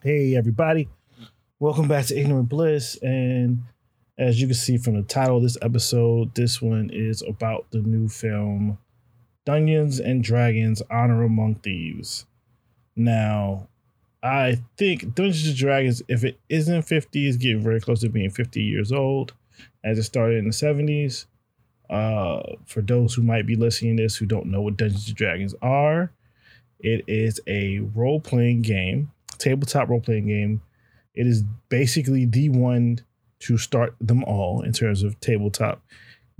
Hey, everybody. Welcome back to Ignorant Bliss. And as you can see from the title of this episode, this one is about the new film Dungeons and Dragons Honor Among Thieves. Now, I think Dungeons and Dragons, if it isn't 50, is getting very close to being 50 years old as it started in the 70s. Uh, for those who might be listening to this who don't know what Dungeons and Dragons are, it is a role playing game tabletop role playing game. It is basically the one to start them all in terms of tabletop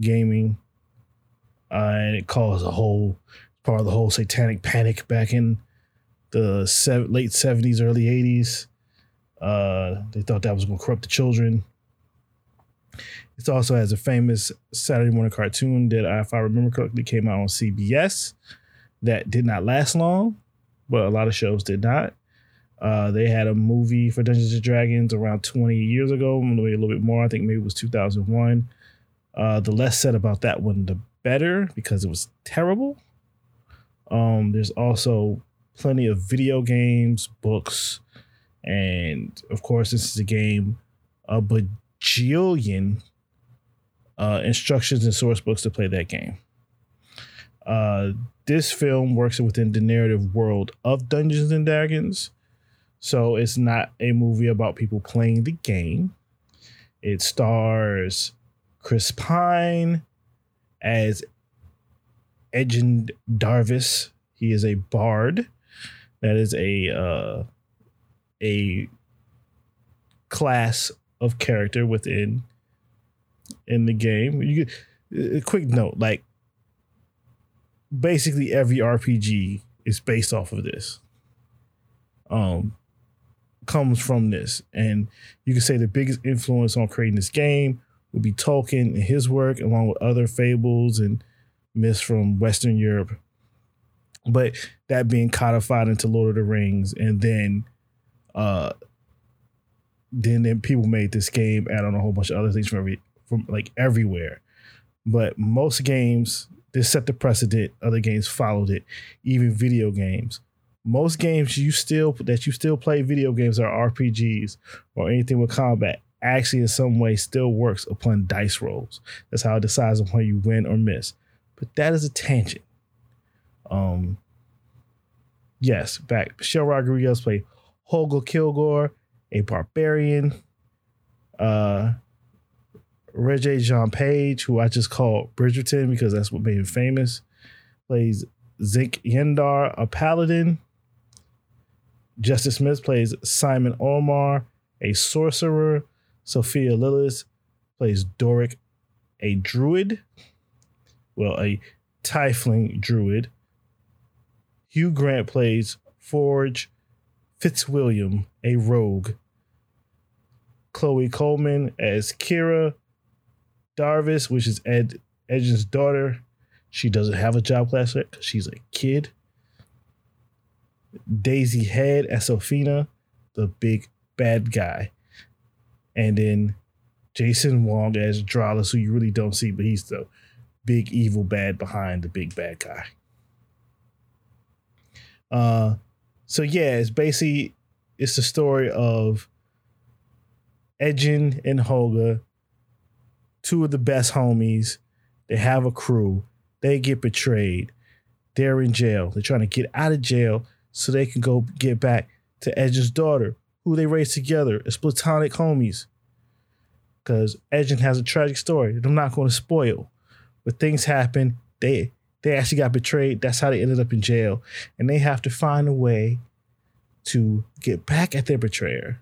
gaming. Uh, and it caused a whole part of the whole satanic panic back in the late 70s, early 80s. Uh, they thought that was going to corrupt the children. It also has a famous Saturday morning cartoon that, if I remember correctly, came out on CBS that did not last long, but a lot of shows did not. Uh, they had a movie for Dungeons and Dragons around 20 years ago, maybe a little bit more. I think maybe it was 2001. Uh, the less said about that one, the better because it was terrible. Um, there's also plenty of video games, books, and of course, this is a game, a bajillion uh, instructions and source books to play that game. Uh, this film works within the narrative world of Dungeons and Dragons so it's not a movie about people playing the game. It stars Chris Pine as Edgin Darvis. He is a bard. That is a uh, a class of character within in the game. You a quick note, like basically every RPG is based off of this. Um, comes from this. And you can say the biggest influence on creating this game would be Tolkien and his work, along with other fables and myths from Western Europe. But that being codified into Lord of the Rings, and then uh then then people made this game add on a whole bunch of other things from every from like everywhere. But most games this set the precedent. Other games followed it, even video games most games you still that you still play video games are RPGs or anything with combat actually in some way still works upon dice rolls. That's how it decides upon you win or miss. But that is a tangent. Um yes, back Michelle Rodriguez played Holga Kilgore, a barbarian. Uh Regé-Jean Page, who I just call Bridgerton because that's what made him famous, plays Xenk Yendar, a paladin. Justice Smith plays Simon Aumar, a sorcerer. Sophia Lillis plays Doric, a druid. Well, a tiefling druid. Hugh Grant plays Forge Fitzwilliam, a rogue. Chloe Coleman as Kira Darvis, which is Ed Edge's daughter. She doesn't have a job class yet because she's a kid. Daisy Head as Sofina, the big bad guy. And then Jason Wong as Dralas, who you really don't see, but he's the big evil bad behind the big bad guy. Uh so yeah, it's basically it's the story of Edgin and Holga, two of the best homies. They have a crew. They get betrayed. They're in jail. They're trying to get out of jail so they can go get back to Edge's daughter, who they raised together as platonic homies. Because Edgin has a tragic story that I'm not going to spoil. But things happen. They they actually got betrayed. That's how they ended up in jail. And they have to find a way to get back at their betrayer,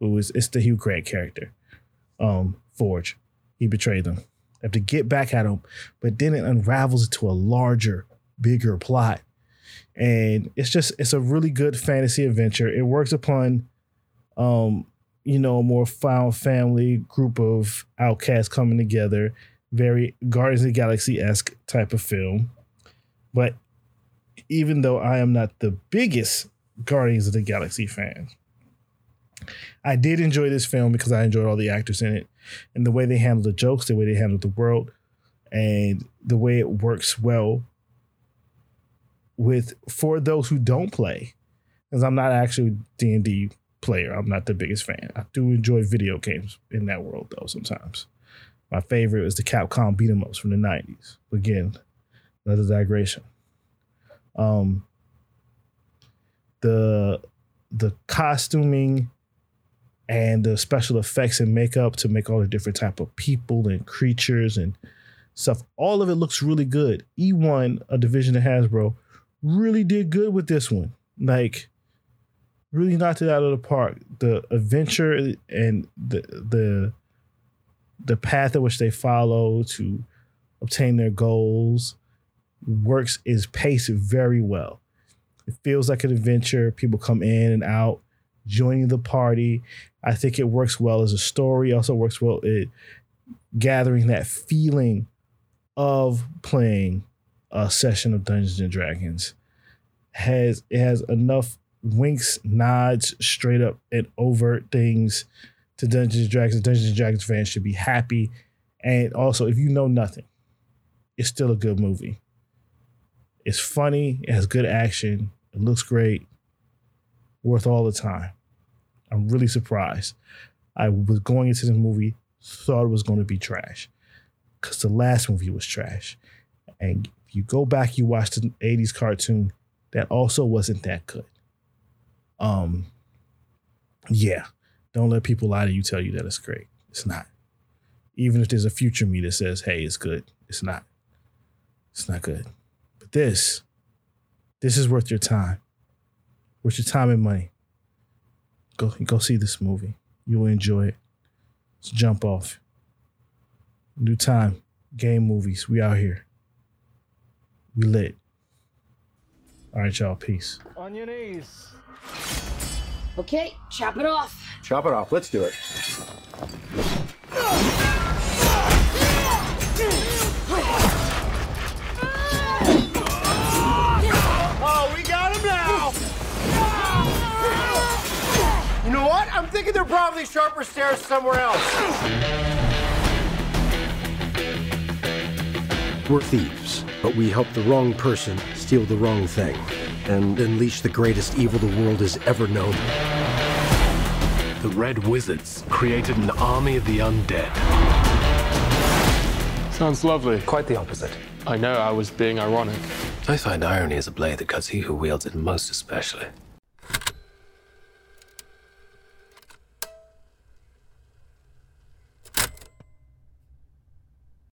who is it's the Hugh Grant character. Um, Forge. He betrayed them. They have to get back at him. But then it unravels into a larger, bigger plot and it's just it's a really good fantasy adventure. It works upon, um, you know, a more found family group of outcasts coming together. Very Guardians of the Galaxy esque type of film, but even though I am not the biggest Guardians of the Galaxy fan, I did enjoy this film because I enjoyed all the actors in it and the way they handled the jokes, the way they handled the world, and the way it works well with for those who don't play. because I'm not actually D and D player. I'm not the biggest fan. I do enjoy video games in that world though. Sometimes my favorite is the Capcom beat 'em ups from the '90s. Again, another digression. Um, the the costuming and the special effects and makeup to make all the different type of people and creatures and stuff. All of it looks really good. eOne, a division of Hasbro, really did good with this one. Like, really knocked it out of the park. The adventure and the the the path in which they follow to obtain their goals works is paced very well. It feels like an adventure. People come in and out, joining the party. I think it works well as a story. Also works well at gathering that feeling of playing a session of Dungeons and Dragons. Has it has enough winks, nods, straight up and overt things to Dungeons and Dragons. Dungeons and Dragons fans should be happy. And also, if you know nothing, it's still a good movie. It's funny, it has good action, it looks great, worth all the time. I'm really surprised. I was going into this movie, thought it was going to be trash because the last movie was trash. And you go back, you watch the 80s cartoon, that also wasn't that good. Um, yeah, don't let people lie to you, tell you that it's great. It's not. Even if there's a future me that says, hey, it's good, it's not. It's not good. But this, this is worth your time. Worth your time and money. Go go see this movie. You will enjoy it. Let's jump off. New time. Game movies. We out here. We lit. All right, y'all. Peace. On your knees. Okay, chop it off. Chop it off. Let's do it. Oh, we got him now! You know what? I'm thinking there are probably sharper stairs somewhere else. We're thieves, but we help the wrong person steal the wrong thing and unleash the greatest evil the world has ever known. The Red Wizards created an army of the undead. Sounds lovely. Quite the opposite. I know I was being ironic. I find irony is a blade that cuts he who wields it most especially.